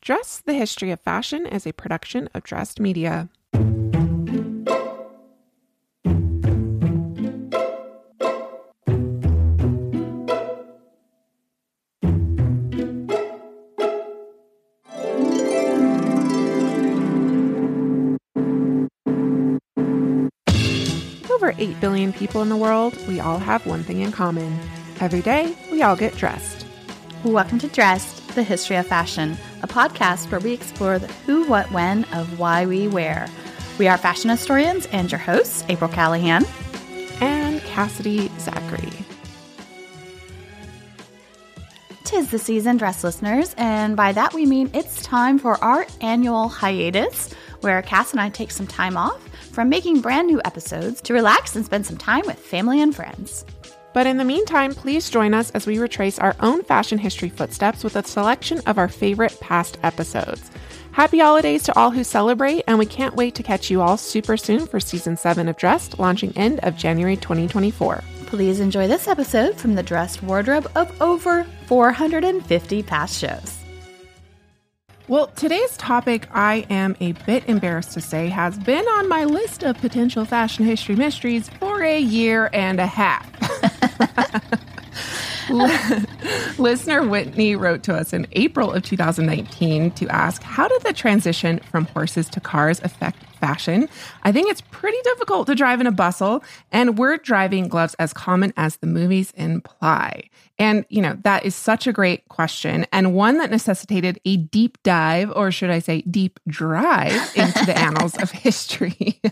Dress the History of Fashion is a production of Dressed Media. Over 8 billion people in the world, we all have one thing in common. Every day, we all get dressed. Welcome to Dressed, the History of Fashion, podcast where we explore the who, what, when of why we wear. We are fashion historians and your hosts, April Calahan and Cassidy Zachary. Tis the season, dress listeners, and by that we mean it's time for our annual hiatus, where Cass and I take some time off from making brand new episodes to relax and spend some time with family and friends. But in the meantime, please join us as we retrace our own fashion history footsteps with a selection of our favorite past episodes. Happy holidays to all who celebrate, and we can't wait to catch you all super soon for season 7 of Dressed, launching end of January 2024. Please enjoy this episode from the dressed wardrobe of over 450 past shows. Well, today's topic, I am a bit embarrassed to say, has been on my list of potential fashion history mysteries for a year and a half. Listener Whitney wrote to us in April of 2019 to ask How did the transition from horses to cars affect fashion? I think it's pretty difficult to drive in a bustle, and were driving gloves as common as the movies imply? And, you know, that is such a great question, and one that necessitated a deep dive, or should I say, deep drive into the annals of history.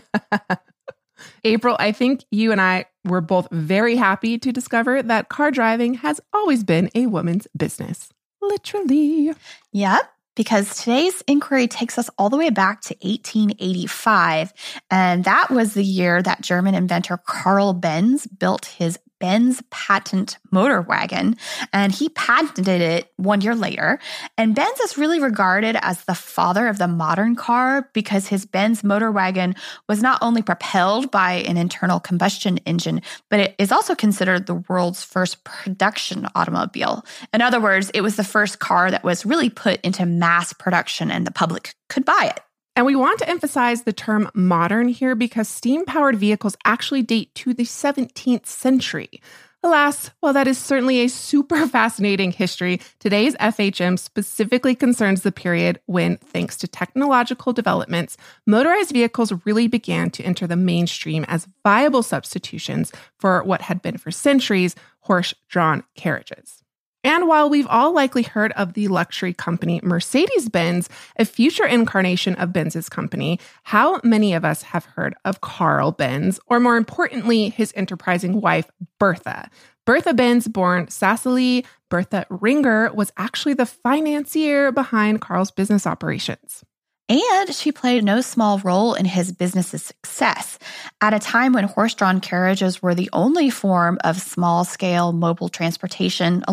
April, I think you and I were both very happy to discover that car driving has always been a woman's business. Literally. Yep. Because today's inquiry takes us all the way back to 1885. And that was the year that German inventor Carl Benz built his Benz patent motor wagon, and he patented it one year later. And Benz is really regarded as the father of the modern car because his Benz motor wagon was not only propelled by an internal combustion engine, but it is also considered the world's first production automobile. In other words, it was the first car that was really put into mass production and the public could buy it. And we want to emphasize the term modern here because steam powered vehicles actually date to the 17th century. Alas, while that is certainly a super fascinating history, today's FHM specifically concerns the period when, thanks to technological developments, motorized vehicles really began to enter the mainstream as viable substitutions for what had been for centuries horse drawn carriages. And while we've all likely heard of the luxury company Mercedes Benz, a future incarnation of Benz's company, how many of us have heard of Carl Benz, or more importantly, his enterprising wife, Bertha? Bertha Benz, born Cecily Bertha Ringer, was actually the financier behind Carl's business operations. And she played no small role in his business's success at a time when horse drawn carriages were the only form of small scale mobile transportation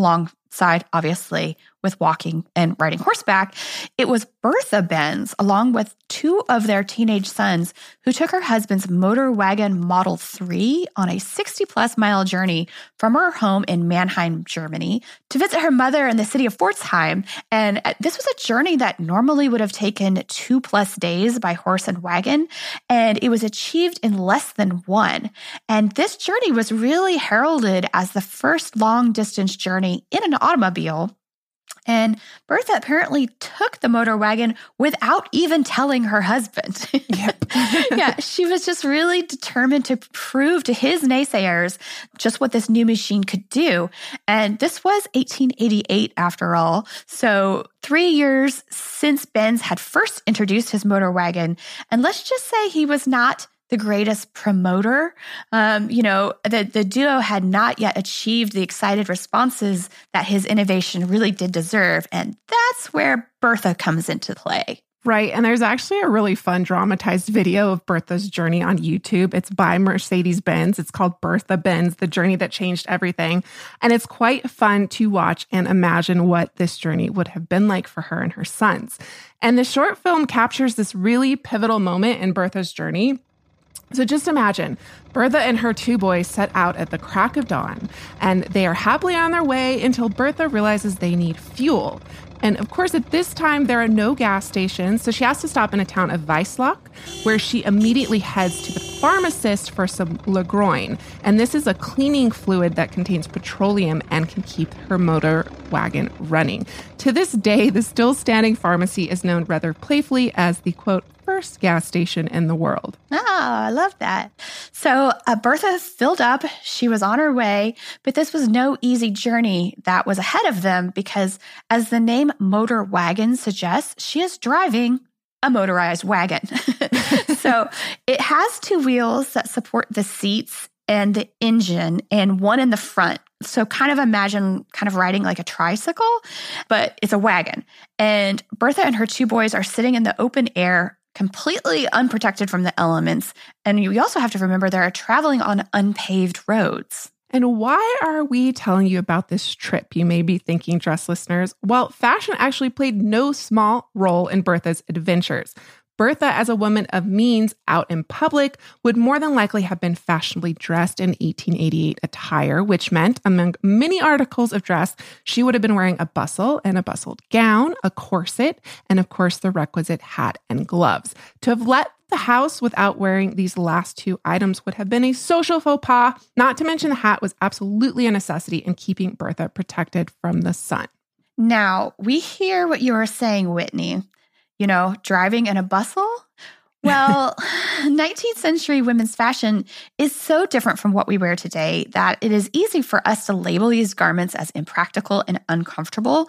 alongside, obviously, with walking and riding horseback, it was Bertha Benz, along with two of their teenage sons, who took her husband's motor wagon Model 3 on a 60 plus mile journey from her home in Mannheim, Germany, to visit her mother in the city of Pforzheim. And uh, this was a journey that normally would have taken two plus days by horse and wagon, and it was achieved in less than one. And this journey was really heralded as the first long distance journey in an automobile And Bertha apparently took the motor wagon without even telling her husband. Yep. yeah, she was just really determined to prove to his naysayers just what this new machine could do. And this was 1888 after all. So, three years since Benz had first introduced his motor wagon. And let's just say he was not the greatest promoter. Um, you know, the, the duo had not yet achieved the excited responses that his innovation really did deserve. And that's where Bertha comes into play. Right. And there's actually a really fun dramatized video of Bertha's journey on YouTube. It's by Mercedes Benz. It's called Bertha Benz, the journey that changed everything. And it's quite fun to watch and imagine what this journey would have been like for her and her sons. And the short film captures this really pivotal moment in Bertha's journey so just imagine Bertha and her two boys set out at the crack of dawn, and they are happily on their way until Bertha realizes they need fuel. And of course, at this time, there are no gas stations, so she has to stop in a town of Wiesloch, where she immediately heads to the pharmacist for some Ligroin. And this is a cleaning fluid that contains petroleum and can keep her motor wagon running. To this day, the still standing pharmacy is known rather playfully as the quote, first gas station in the world. Oh, I love that. So uh, Bertha filled up. She was on her way, but this was no easy journey that was ahead of them because, as the name motor wagon suggests, she is driving a motorized wagon. so it has two wheels that support the seats and the engine and one in the front. So kind of imagine kind of riding like a tricycle, but it's a wagon. And Bertha and her two boys are sitting in the open air completely unprotected from the elements. And you also have to remember they are traveling on unpaved roads. And why are we telling you about this trip? You may be thinking, dress listeners. Well, fashion actually played no small role in Bertha's adventures. Bertha, as a woman of means out in public, would more than likely have been fashionably dressed in 1888 attire, which meant, among many articles of dress, she would have been wearing a bustle and a bustled gown, a corset, and of course the requisite hat and gloves. To have let the house without wearing these last two items would have been a social faux pas, not to mention the hat was absolutely a necessity in keeping Bertha protected from the sun. Now, we hear what you are saying, Whitney you know, driving in a bustle. Well, 19th century women's fashion is so different from what we wear today that it is easy for us to label these garments as impractical and uncomfortable.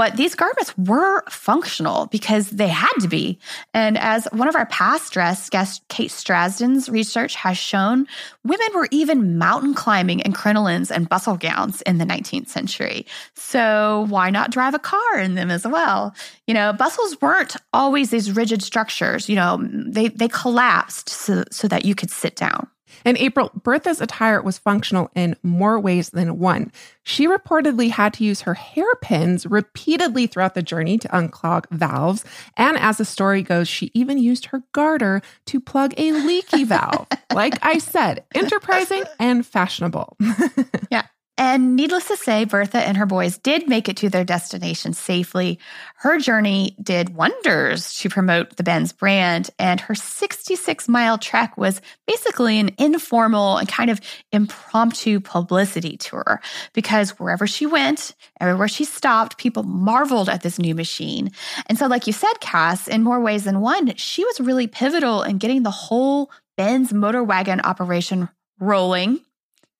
But these garments were functional because they had to be. And as one of our past guests, guest Kate Strasdin's research has shown, women were even mountain climbing in crinolines and bustle gowns in the 19th century. So why not drive a car in them as well? You know, bustles weren't always these rigid structures. You know, they, they collapsed so, so that you could sit down. In April, Bertha's attire was functional in more ways than one. She reportedly had to use her hairpins repeatedly throughout the journey to unclog valves. And as the story goes, she even used her garter to plug a leaky valve. like I said, enterprising and fashionable. yeah. And needless to say, Bertha and her boys did make it to their destination safely. Her journey did wonders to promote the Benz brand, and her 66 mile trek was basically an informal and kind of impromptu publicity tour because wherever she went, everywhere she stopped, people marveled at this new machine. And so, like you said, Cass, in more ways than one, she was really pivotal in getting the whole Benz motor wagon operation rolling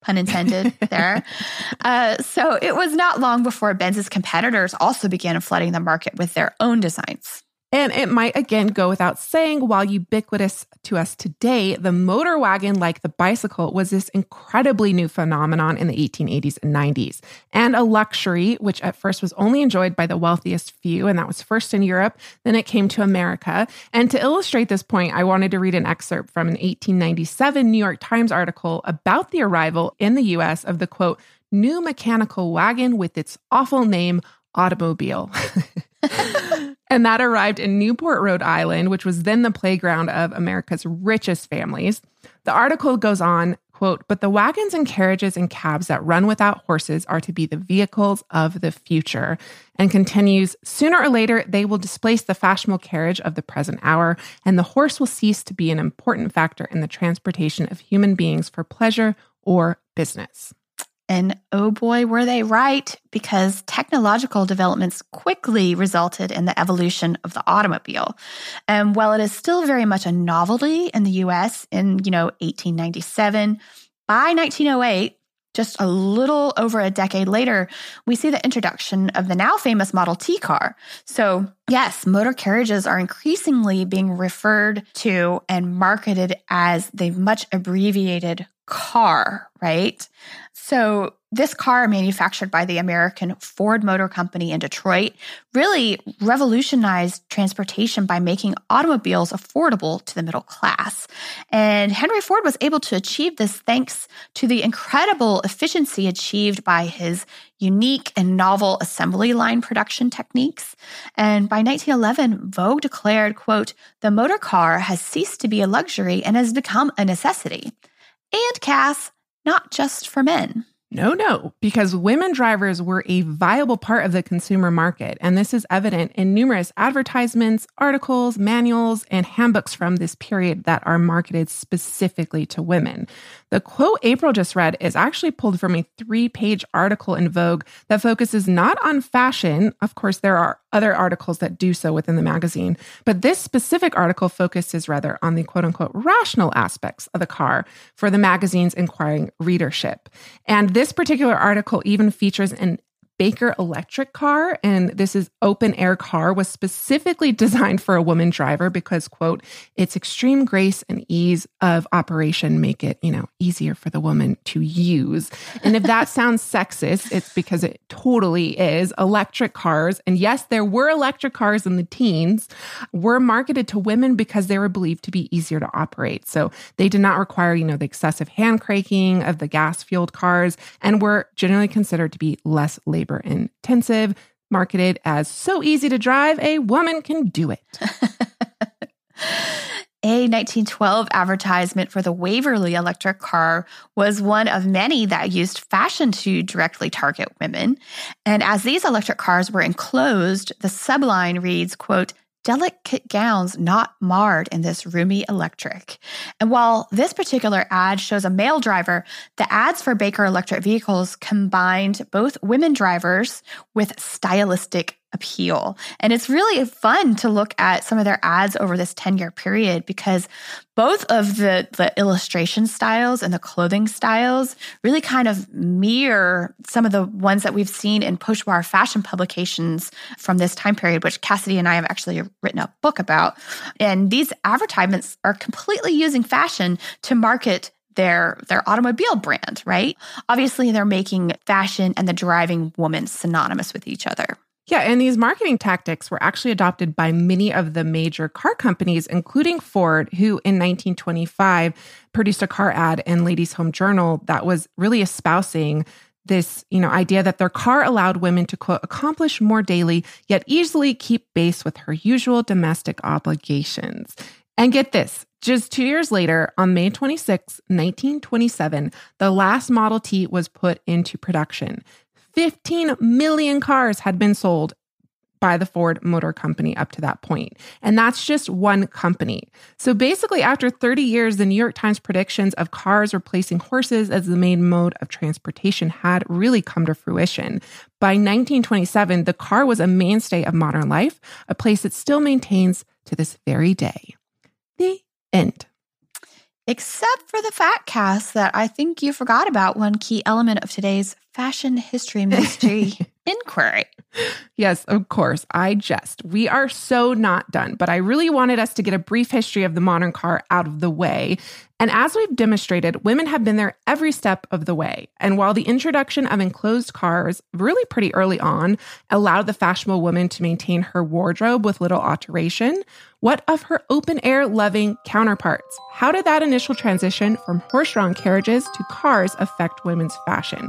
pun intended there. Uh, so it was not long before Benz's competitors also began flooding the market with their own designs. And it might again go without saying, while ubiquitous to us today, the motor wagon, like the bicycle, was this incredibly new phenomenon in the 1880s and 90s, and a luxury which at first was only enjoyed by the wealthiest few, and that was first in Europe, then it came to America. And to illustrate this point, I wanted to read an excerpt from an 1897 New York Times article about the arrival in the US of the quote, new mechanical wagon with its awful name, automobile. and that arrived in Newport, Rhode Island, which was then the playground of America's richest families. The article goes on, quote, but the wagons and carriages and cabs that run without horses are to be the vehicles of the future, and continues, sooner or later, they will displace the fashionable carriage of the present hour, and the horse will cease to be an important factor in the transportation of human beings for pleasure or business. And oh boy, were they right, because technological developments quickly resulted in the evolution of the automobile. And while it is still very much a novelty in the US in, you know, 1897, by 1908, just a little over a decade later, we see the introduction of the now famous Model T car. So, yes, motor carriages are increasingly being referred to and marketed as the much abbreviated car, right? So, this car, manufactured by the American Ford Motor Company in Detroit, really revolutionized transportation by making automobiles affordable to the middle class. And Henry Ford was able to achieve this thanks to the incredible efficiency achieved by his unique and novel assembly line production techniques. And by 1911, Vogue declared, quote, the motor car has ceased to be a luxury and has become a necessity. And Cass, not just for men. No, no, because women drivers were a viable part of the consumer market. And this is evident in numerous advertisements, articles, manuals, and handbooks from this period that are marketed specifically to women. The quote April just read is actually pulled from a three page article in Vogue that focuses not on fashion. Of course, there are other articles that do so within the magazine, but this specific article focuses rather on the quote unquote rational aspects of the car for the magazine's inquiring readership. And this particular article even features an Baker electric car. And this is open air car was specifically designed for a woman driver because, quote, its extreme grace and ease of operation make it, you know, easier for the woman to use. And if that sounds sexist, it's because it totally is. Electric cars, and yes, there were electric cars in the teens, were marketed to women because they were believed to be easier to operate. So they did not require, you know, the excessive hand cranking of the gas fueled cars and were generally considered to be less labor labor intensive, marketed as so easy to drive, a woman can do it. A 1912 advertisement for the Waverley electric car was one of many that used fashion to directly target women. And as these electric cars were enclosed, the subline reads, quote, delicate gowns not marred in this roomy electric. And while this particular ad shows a male driver, the ads for Baker electric vehicles combined both women drivers with stylistic appeal. And it's really fun to look at some of their ads over this 10 year period because both of the, the illustration styles and the clothing styles really kind of mirror some of the ones that we've seen in pochoir fashion publications from this time period, which Cassidy and I have actually written a book about. And these advertisements are completely using fashion to market their their automobile brand, right? Obviously, they're making fashion and the driving woman synonymous with each other. Yeah, and these marketing tactics were actually adopted by many of the major car companies, including Ford, who in 1925 produced a car ad in Ladies Home Journal that was really espousing this, you know, idea that their car allowed women to quote accomplish more daily, yet easily keep pace with her usual domestic obligations. And get this, just two years later, on May 26, 1927, the last Model T was put into production. 15 million cars had been sold by the Ford Motor Company up to that point. And that's just one company. So basically, after 30 years, the New York Times predictions of cars replacing horses as the main mode of transportation had really come to fruition. By 1927, the car was a mainstay of modern life, a place it still maintains to this very day. The end. Except for the fact cast that I think you forgot about one key element of today's fashion history mystery inquiry. Yes, of course. I jest. We are so not done, but I really wanted us to get a brief history of the modern car out of the way. And as we've demonstrated, women have been there every step of the way. And while the introduction of enclosed cars, really pretty early on, allowed the fashionable woman to maintain her wardrobe with little alteration, what of her open air loving counterparts? How did that initial transition from horse drawn carriages to cars affect women's fashion?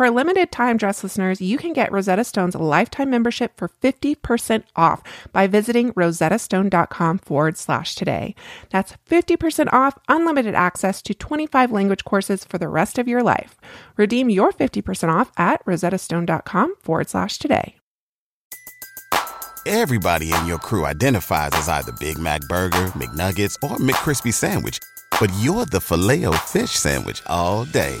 For a limited time, dress listeners, you can get Rosetta Stone's lifetime membership for 50% off by visiting rosettastone.com forward slash today. That's 50% off unlimited access to 25 language courses for the rest of your life. Redeem your 50% off at rosettastone.com forward slash today. Everybody in your crew identifies as either Big Mac Burger, McNuggets, or McCrispy Sandwich, but you're the filet fish Sandwich all day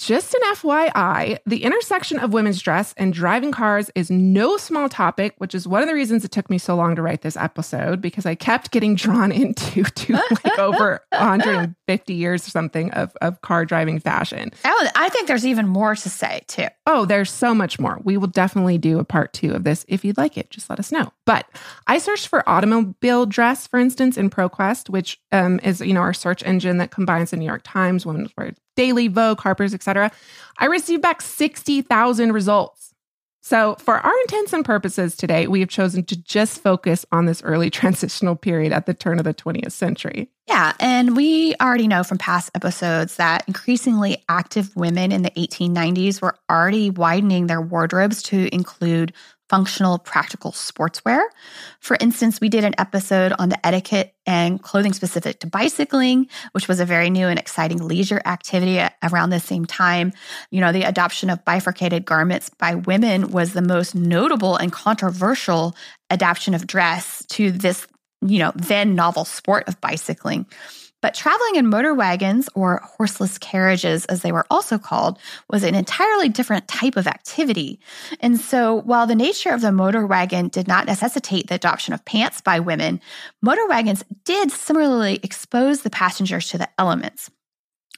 Just an FYI, the intersection of women's dress and driving cars is no small topic, which is one of the reasons it took me so long to write this episode because I kept getting drawn into to like over 150 years or something of, of car driving fashion. Oh, I think there's even more to say too. Oh, there's so much more. We will definitely do a part two of this if you'd like it. Just let us know. But I searched for automobile dress, for instance, in ProQuest, which um, is you know our search engine that combines the New York Times, Women's Wear Daily, Vogue, Harper's, etc. I received back 60,000 results. So, for our intents and purposes today, we have chosen to just focus on this early transitional period at the turn of the 20th century. Yeah. And we already know from past episodes that increasingly active women in the 1890s were already widening their wardrobes to include functional, practical sportswear. For instance, we did an episode on the etiquette and clothing specific to bicycling, which was a very new and exciting leisure activity around the same time. You know, the adoption of bifurcated garments by women was the most notable and controversial adaptation of dress to this, you know, then novel sport of bicycling. But traveling in motor wagons, or horseless carriages as they were also called, was an entirely different type of activity. And so, while the nature of the motor wagon did not necessitate the adoption of pants by women, motor wagons did similarly expose the passengers to the elements.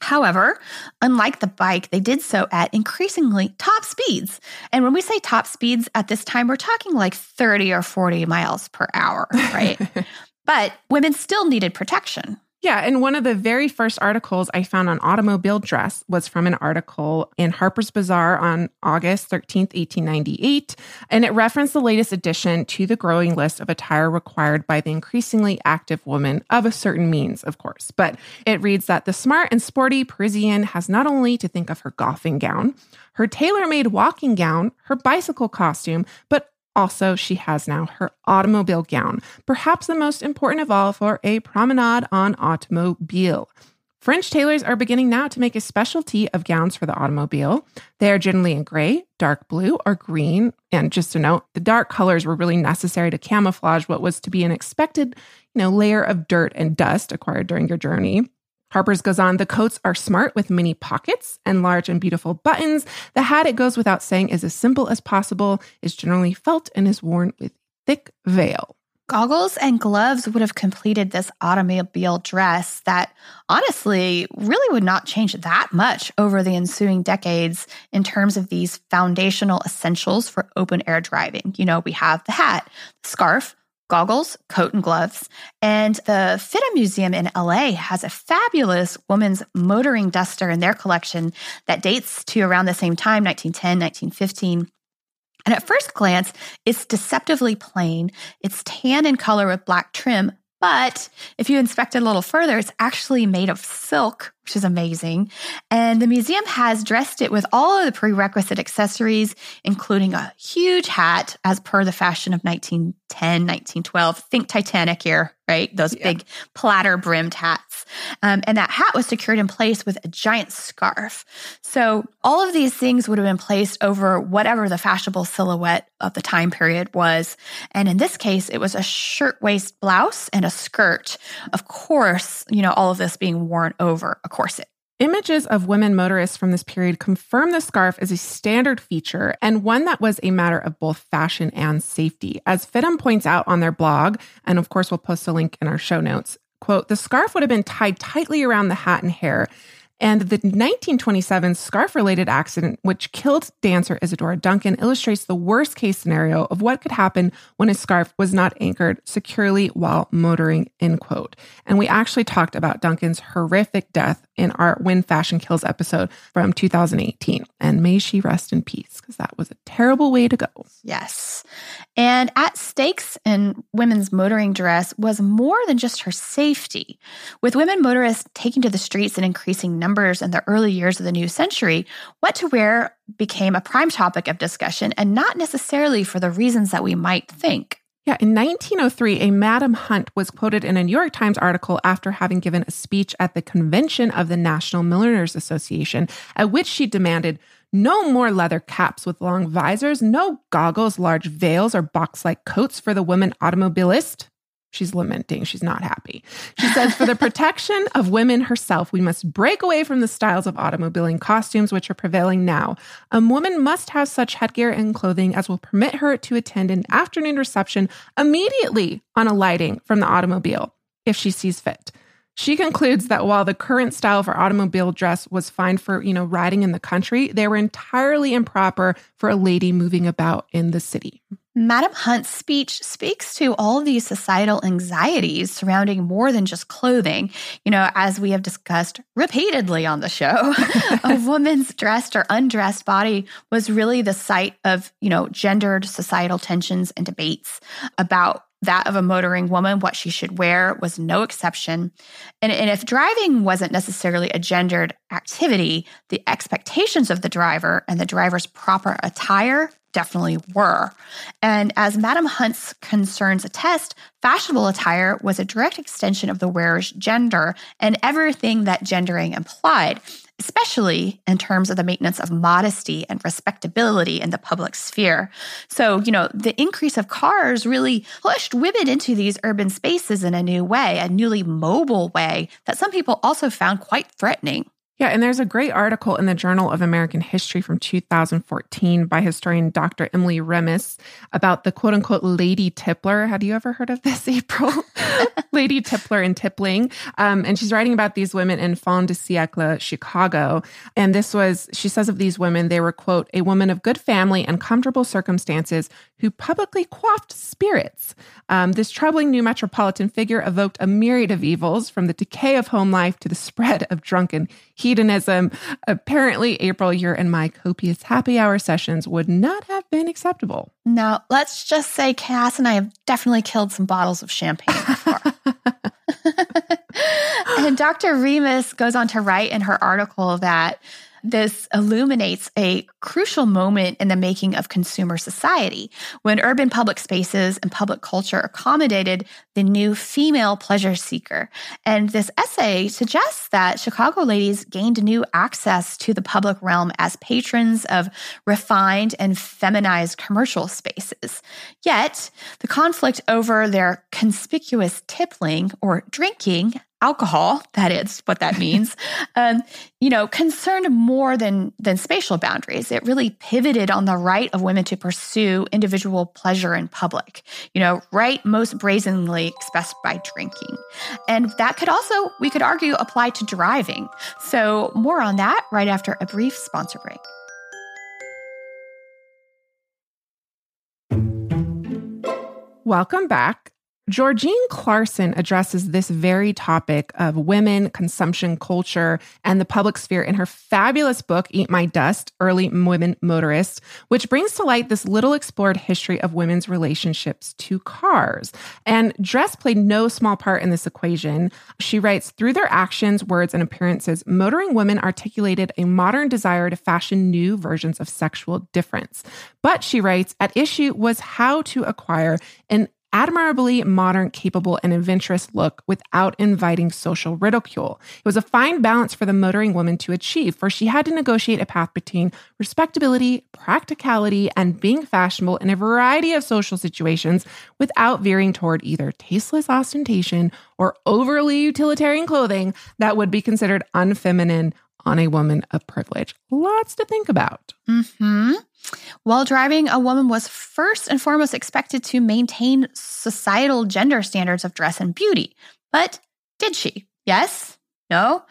However, unlike the bike, they did so at increasingly top speeds. And when we say top speeds at this time, we're talking like 30 or 40 miles per hour, right? but women still needed protection. Yeah, and one of the very first articles I found on automobile dress was from an article in Harper's Bazaar on August 13th, 1898, and it referenced the latest addition to the growing list of attire required by the increasingly active woman of a certain means, of course. But it reads that the smart and sporty Parisian has not only to think of her golfing gown, her tailor-made walking gown, her bicycle costume, but also, she has now her automobile gown, perhaps the most important of all for a promenade on automobile. French tailors are beginning now to make a specialty of gowns for the automobile. They are generally in gray, dark blue, or green. And just a note, the dark colors were really necessary to camouflage what was to be an expected, you know, layer of dirt and dust acquired during your journey. Harper's goes on, the coats are smart with many pockets and large and beautiful buttons. The hat, it goes without saying, is as simple as possible, is generally felt, and is worn with thick veil. Goggles and gloves would have completed this automobile dress that honestly really would not change that much over the ensuing decades in terms of these foundational essentials for open air driving. You know, we have the hat, the scarf, goggles, coat, and gloves. And the FIDM Museum in LA has a fabulous woman's motoring duster in their collection that dates to around the same time, 1910, 1915. And at first glance, it's deceptively plain. It's tan in color with black trim, but if you inspect it a little further, it's actually made of silk which is amazing. And the museum has dressed it with all of the prerequisite accessories, including a huge hat as per the fashion of 1910, 1912. Think Titanic here, right? Those yeah. big platter brimmed hats. Um, and that hat was secured in place with a giant scarf. So all of these things would have been placed over whatever the fashionable silhouette of the time period was. And in this case, it was a shirtwaist blouse and a skirt. Of course, you know, all of this being worn over corset. Images of women motorists from this period confirm the scarf as a standard feature and one that was a matter of both fashion and safety. As FIDM points out on their blog, and of course we'll post a link in our show notes, quote, the scarf would have been tied tightly around the hat and hair and the 1927 scarf related accident, which killed dancer Isadora Duncan, illustrates the worst case scenario of what could happen when a scarf was not anchored securely while motoring, end quote. And we actually talked about Duncan's horrific death in our When Fashion Kills episode from 2018. And may she rest in peace, because that was a terrible way to go. Yes. And at stakes in women's motoring dress was more than just her safety. With women motorists taking to the streets in increasing numbers in the early years of the new century, what to wear became a prime topic of discussion and not necessarily for the reasons that we might think. Yeah, in 1903, a Madam Hunt was quoted in a New York Times article after having given a speech at the convention of the National Milliners Association, at which she demanded no more leather caps with long visors, no goggles, large veils, or box like coats for the woman automobilist. She's lamenting. She's not happy. She says, for the protection of women herself, we must break away from the styles of automobiling costumes which are prevailing now. A woman must have such headgear and clothing as will permit her to attend an afternoon reception immediately on alighting from the automobile, if she sees fit. She concludes that while the current style for automobile dress was fine for, you know, riding in the country, they were entirely improper for a lady moving about in the city. Madam Hunt's speech speaks to all of these societal anxieties surrounding more than just clothing. You know, as we have discussed repeatedly on the show, a woman's dressed or undressed body was really the site of, you know, gendered societal tensions and debates about that of a motoring woman, what she should wear was no exception. And, and, if driving wasn't necessarily a gendered activity, the expectations of the driver and the driver's proper attire definitely were. And as Madam Hunt's concerns attest, fashionable attire was a direct extension of the wearer's gender and everything that gendering implied especially in terms of the maintenance of modesty and respectability in the public sphere. So, you know, the increase of cars really pushed women into these urban spaces in a new way, a newly mobile way that some people also found quite threatening. Yeah, and there's a great article in the Journal of American History from 2014 by historian Dr. Emily Remus about the quote unquote Lady Tippler. Had you ever heard of this, April? Lady Tippler and Tippling. Um, and she's writing about these women in fin de siècle, Chicago. And this was, she says of these women, they were, quote, a woman of good family and comfortable circumstances who publicly quaffed spirits. Um, this troubling new metropolitan figure evoked a myriad of evils from the decay of home life to the spread of drunken hedonism. Apparently, April, your and my copious happy hour sessions would not have been acceptable. Now, let's just say Cass and I have definitely killed some bottles of champagne before. and Dr. Remus goes on to write in her article that this illuminates a crucial moment in the making of consumer society when urban public spaces and public culture accommodated the new female pleasure seeker. And this essay suggests that Chicago ladies gained new access to the public realm as patrons of refined and feminized commercial spaces. Yet, the conflict over their conspicuous tippling or drinking alcohol that is what that means um, you know concerned more than than spatial boundaries it really pivoted on the right of women to pursue individual pleasure in public. You know right most brazenly expressed by drinking. And that could also we could argue apply to driving. So more on that right after a brief sponsor break. Welcome back. Georgine Clarsen addresses this very topic of women, consumption culture, and the public sphere in her fabulous book, Eat My Dust Early Women Motorists, which brings to light this little explored history of women's relationships to cars. And dress played no small part in this equation. She writes Through their actions, words, and appearances, motoring women articulated a modern desire to fashion new versions of sexual difference. But she writes, at issue was how to acquire an admirably modern, capable, and adventurous look without inviting social ridicule. It was a fine balance for the motoring woman to achieve, for she had to negotiate a path between respectability, practicality, and being fashionable in a variety of social situations without veering toward either tasteless ostentation or overly utilitarian clothing that would be considered unfeminine on a woman of privilege. Lots to think about. Mm-hmm. While driving, a woman was first and foremost expected to maintain societal gender standards of dress and beauty. But did she? Yes? No?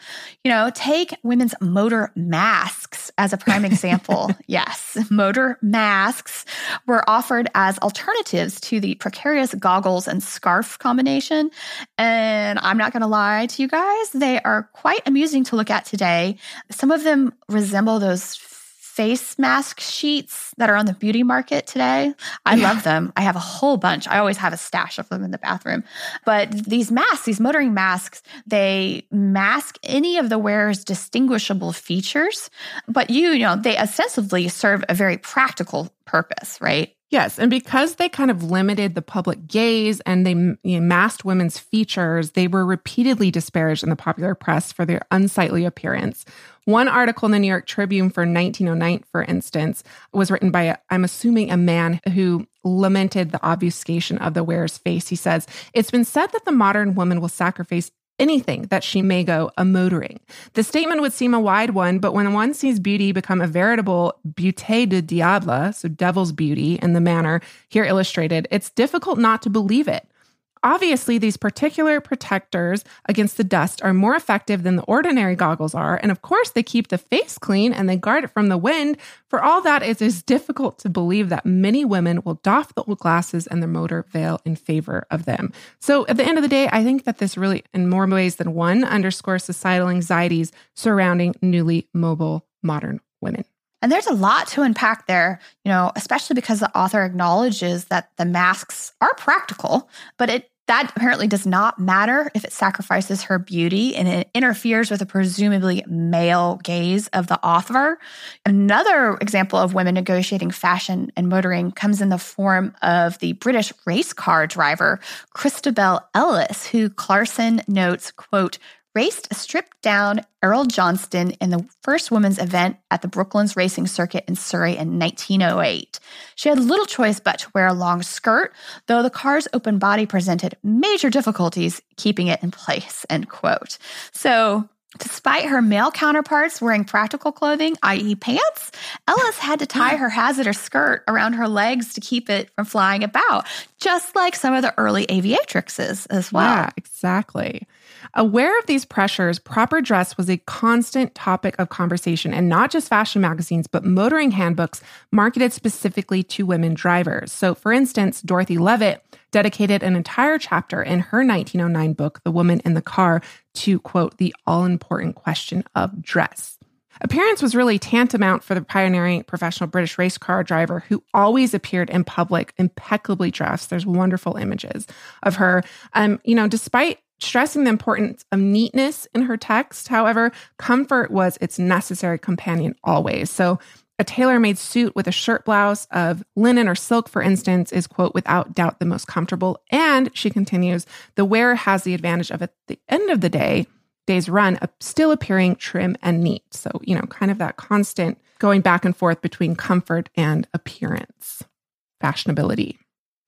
You know, take women's motor masks as a prime example. yes, motor masks were offered as alternatives to the precarious goggles and scarf combination. And I'm not going to lie to you guys, they are quite amusing to look at today. Some of them resemble those face mask sheets that are on the beauty market today. I yeah. love them. I have a whole bunch. I always have a stash of them in the bathroom. But these masks, these motoring masks, they mask any of the wearer's distinguishable features, but you, you know, they ostensibly serve a very practical purpose, right? Yes, and because they kind of limited the public gaze and they you know, masked women's features, they were repeatedly disparaged in the popular press for their unsightly appearance. One article in the New York Tribune for 1909, for instance, was written by, I'm assuming, a man who lamented the obfuscation of the wearer's face. He says, It's been said that the modern woman will sacrifice anything that she may go a motoring. The statement would seem a wide one, but when one sees beauty become a veritable beauté de diable, so devil's beauty in the manner here illustrated, it's difficult not to believe it. Obviously, these particular protectors against the dust are more effective than the ordinary goggles are. And of course, they keep the face clean and they guard it from the wind. For all that, it is difficult to believe that many women will doff the old glasses and the motor veil in favor of them. So, at the end of the day, I think that this really, in more ways than one, underscores societal anxieties surrounding newly mobile modern women. And there's a lot to unpack there, you know, especially because the author acknowledges that the masks are practical, but it that apparently does not matter if it sacrifices her beauty and it interferes with a presumably male gaze of the author. Another example of women negotiating fashion and motoring comes in the form of the British race car driver Christabel Ellis, who Clarsen notes, quote, raced a stripped down Arrol-Johnston in the first women's event at the Brooklands Racing Circuit in Surrey in 1908. She had little choice but to wear a long skirt, though the car's open body presented major difficulties keeping it in place, end quote. So Despite her male counterparts wearing practical clothing, i.e., pants, Ellis had to tie her hazardous skirt around her legs to keep it from flying about, just like some of the early aviatrixes as well. Yeah, exactly. Aware of these pressures, proper dress was a constant topic of conversation and not just fashion magazines, but motoring handbooks marketed specifically to women drivers. So, for instance, Dorothy Levitt dedicated an entire chapter in her 1909 book, The Woman in the Car, to quote, the all important question of dress. Appearance was really tantamount for the pioneering professional British race car driver who always appeared in public impeccably dressed. There's wonderful images of her. Um, you know, despite stressing the importance of neatness in her text. However, comfort was its necessary companion always. So, a tailor made suit with a shirt blouse of linen or silk, for instance, is, quote, without doubt the most comfortable. And she continues, the wearer has the advantage of at the end of the day, day's run, still appearing trim and neat. So, you know, kind of that constant going back and forth between comfort and appearance, fashionability.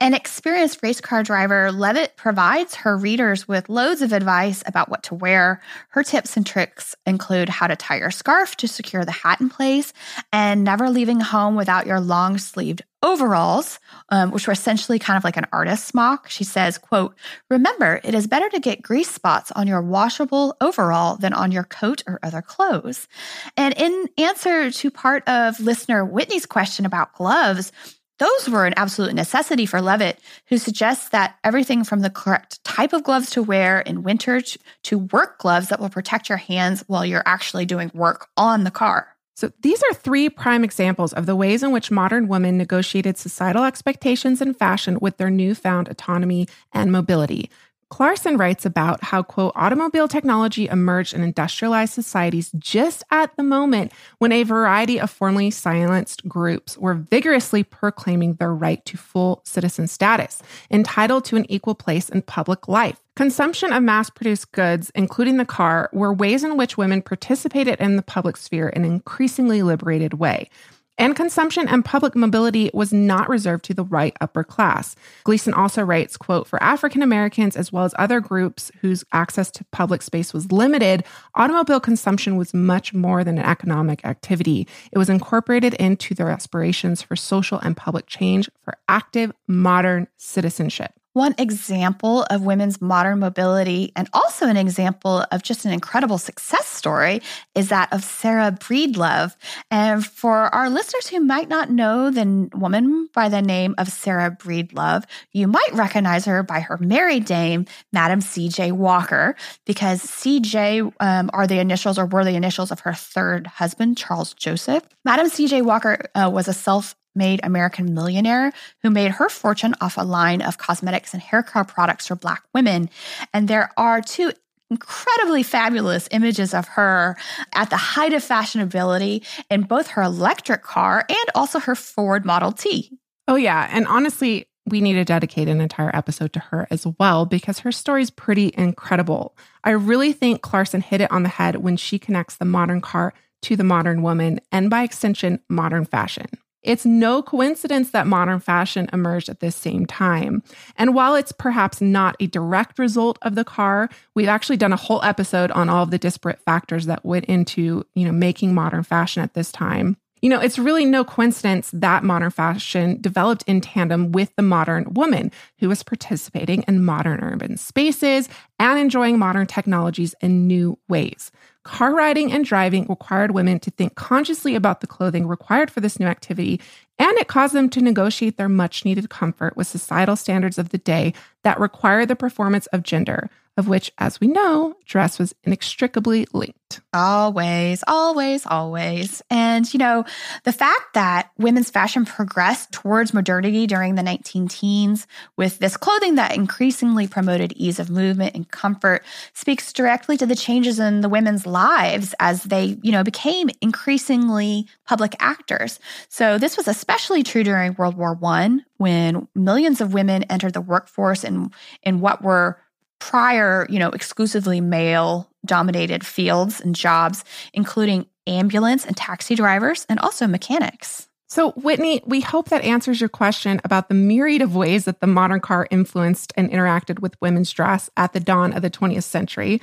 An experienced race car driver, Levitt provides her readers with loads of advice about what to wear. Her tips and tricks include how to tie your scarf to secure the hat in place and never leaving home without your long sleeved overalls, um, which were essentially kind of like an artist's smock. She says, quote, remember, it is better to get grease spots on your washable overall than on your coat or other clothes. And in answer to part of listener Whitney's question about gloves, those were an absolute necessity for Levitt, who suggests that everything from the correct type of gloves to wear in winter to work gloves that will protect your hands while you're actually doing work on the car. So, these are three prime examples of the ways in which modern women negotiated societal expectations in fashion with their newfound autonomy and mobility. Clarsen writes about how, quote, automobile technology emerged in industrialized societies just at the moment when a variety of formerly silenced groups were vigorously proclaiming their right to full citizen status, entitled to an equal place in public life. Consumption of mass produced goods, including the car, were ways in which women participated in the public sphere in an increasingly liberated way. And consumption and public mobility was not reserved to the white upper class. Gleason also writes, quote, for African Americans as well as other groups whose access to public space was limited, automobile consumption was much more than an economic activity. It was incorporated into their aspirations for social and public change for active modern citizenship. One example of women's modern mobility, and also an example of just an incredible success story, is that of Sarah Breedlove. And for our listeners who might not know the woman by the name of Sarah Breedlove, you might recognize her by her married name, Madam C.J. Walker, because C.J. Um, are the initials or were the initials of her third husband, Charles Joseph. Madam C.J. Walker uh, was a self made American millionaire who made her fortune off a line of cosmetics and hair care products for Black women. And there are two incredibly fabulous images of her at the height of fashionability in both her electric car and also her Ford Model T. Oh, yeah. And honestly, we need to dedicate an entire episode to her as well because her story is pretty incredible. I really think Clarsen hit it on the head when she connects the modern car to the modern woman and by extension, modern fashion. It's no coincidence that modern fashion emerged at this same time. And while it's perhaps not a direct result of the car, we've actually done a whole episode on all of the disparate factors that went into, you know, making modern fashion at this time. You know, it's really no coincidence that modern fashion developed in tandem with the modern woman who was participating in modern urban spaces and enjoying modern technologies in new ways. Car riding and driving required women to think consciously about the clothing required for this new activity, and it caused them to negotiate their much needed comfort with societal standards of the day that require the performance of gender, of which, as we know, dress was inextricably linked. Always, always, always. And, you know, the fact that women's fashion progressed towards modernity during the 19 teens with this clothing that increasingly promoted ease of movement and comfort speaks directly to the changes in the women's lives as they, you know, became increasingly public actors. So this was especially true during World War I when millions of women entered the workforce in, in what were prior, you know, exclusively male dominated fields and jobs, including ambulance and taxi drivers and also mechanics. So, Whitney, we hope that answers your question about the myriad of ways that the modern car influenced and interacted with women's dress at the dawn of the 20th century.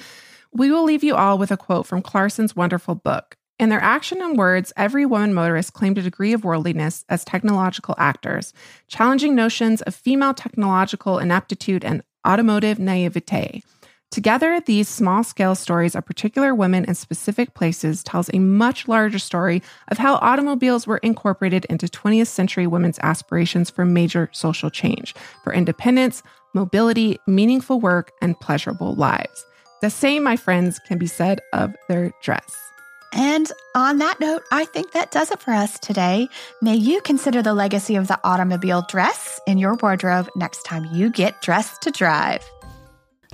We will leave you all with a quote from Clarsen's wonderful book. In their action and words, every woman motorist claimed a degree of worldliness as technological actors, challenging notions of female technological ineptitude and automotive naivete. Together, these small scale stories of particular women in specific places tells a much larger story of how automobiles were incorporated into 20th century women's aspirations for major social change, for independence, mobility, meaningful work, and pleasurable lives. The same, my friends, can be said of their dress. And on that note, I think that does it for us today. May you consider the legacy of the automobile dress in your wardrobe next time you get dressed to drive.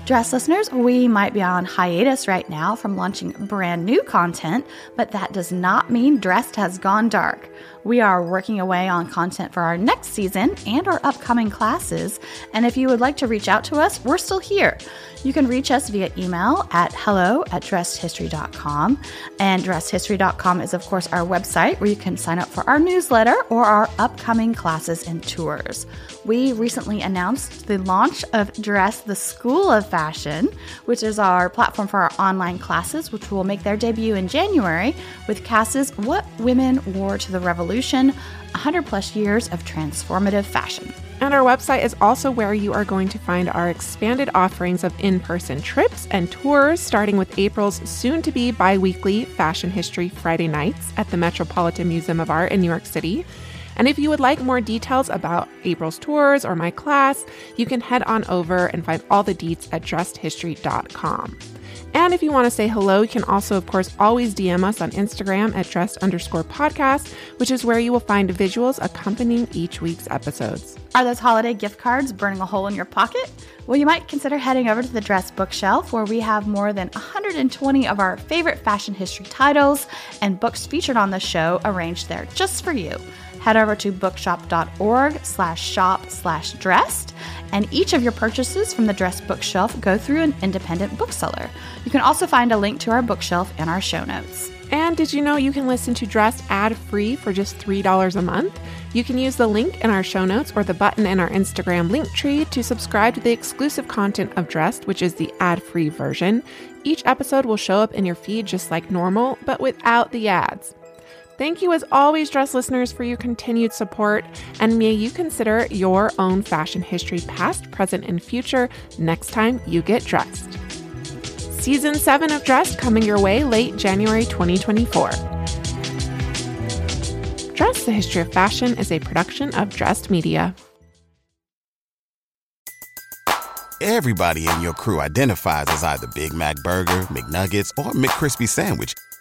Dress listeners, we might be on hiatus right now from launching brand new content, but that does not mean Dressed has gone dark. We are working away on content for our next season and our upcoming classes, and if you would like to reach out to us, we're still here. You can reach us via email at hello at dressedhistory.com. And dressedhistory.com is, of course, our website where you can sign up for our newsletter or our upcoming classes and tours. We recently announced the launch of Dress the School of Fashion, which is our platform for our online classes, which will make their debut in January with Cass's What Women Wore to the Revolution 100 plus years of transformative fashion. And our website is also where you are going to find our expanded offerings of in person trips and tours, starting with April's soon to be bi weekly Fashion History Friday nights at the Metropolitan Museum of Art in New York City. And if you would like more details about April's tours or my class, you can head on over and find all the deets at dressedhistory.com. And if you want to say hello, you can also, of course, always DM us on Instagram at dressed underscore podcast, which is where you will find visuals accompanying each week's episodes. Are those holiday gift cards burning a hole in your pocket? Well, you might consider heading over to the Dress Bookshelf, where we have more than 120 of our favorite fashion history titles and books featured on the show arranged there just for you. Head over to bookshop.org slash shop slash dressed and each of your purchases from the Dress Bookshelf go through an independent bookseller. You can also find a link to our bookshelf in our show notes. And did you know you can listen to Dress ad free for just $3 a month? You can use the link in our show notes or the button in our Instagram Linktree to subscribe to the exclusive content of Dressed, which is the ad free version. Each episode will show up in your feed just like normal, but without the ads. Thank you, as always, dress listeners, for your continued support, and may you consider your own fashion history, past, present, and future, next time you get dressed. Season 7 of Dressed coming your way late January 2024. Dress the History of Fashion is a production of Dressed Media. Everybody in your crew identifies as either Big Mac Burger, McNuggets, or McCrispy Sandwich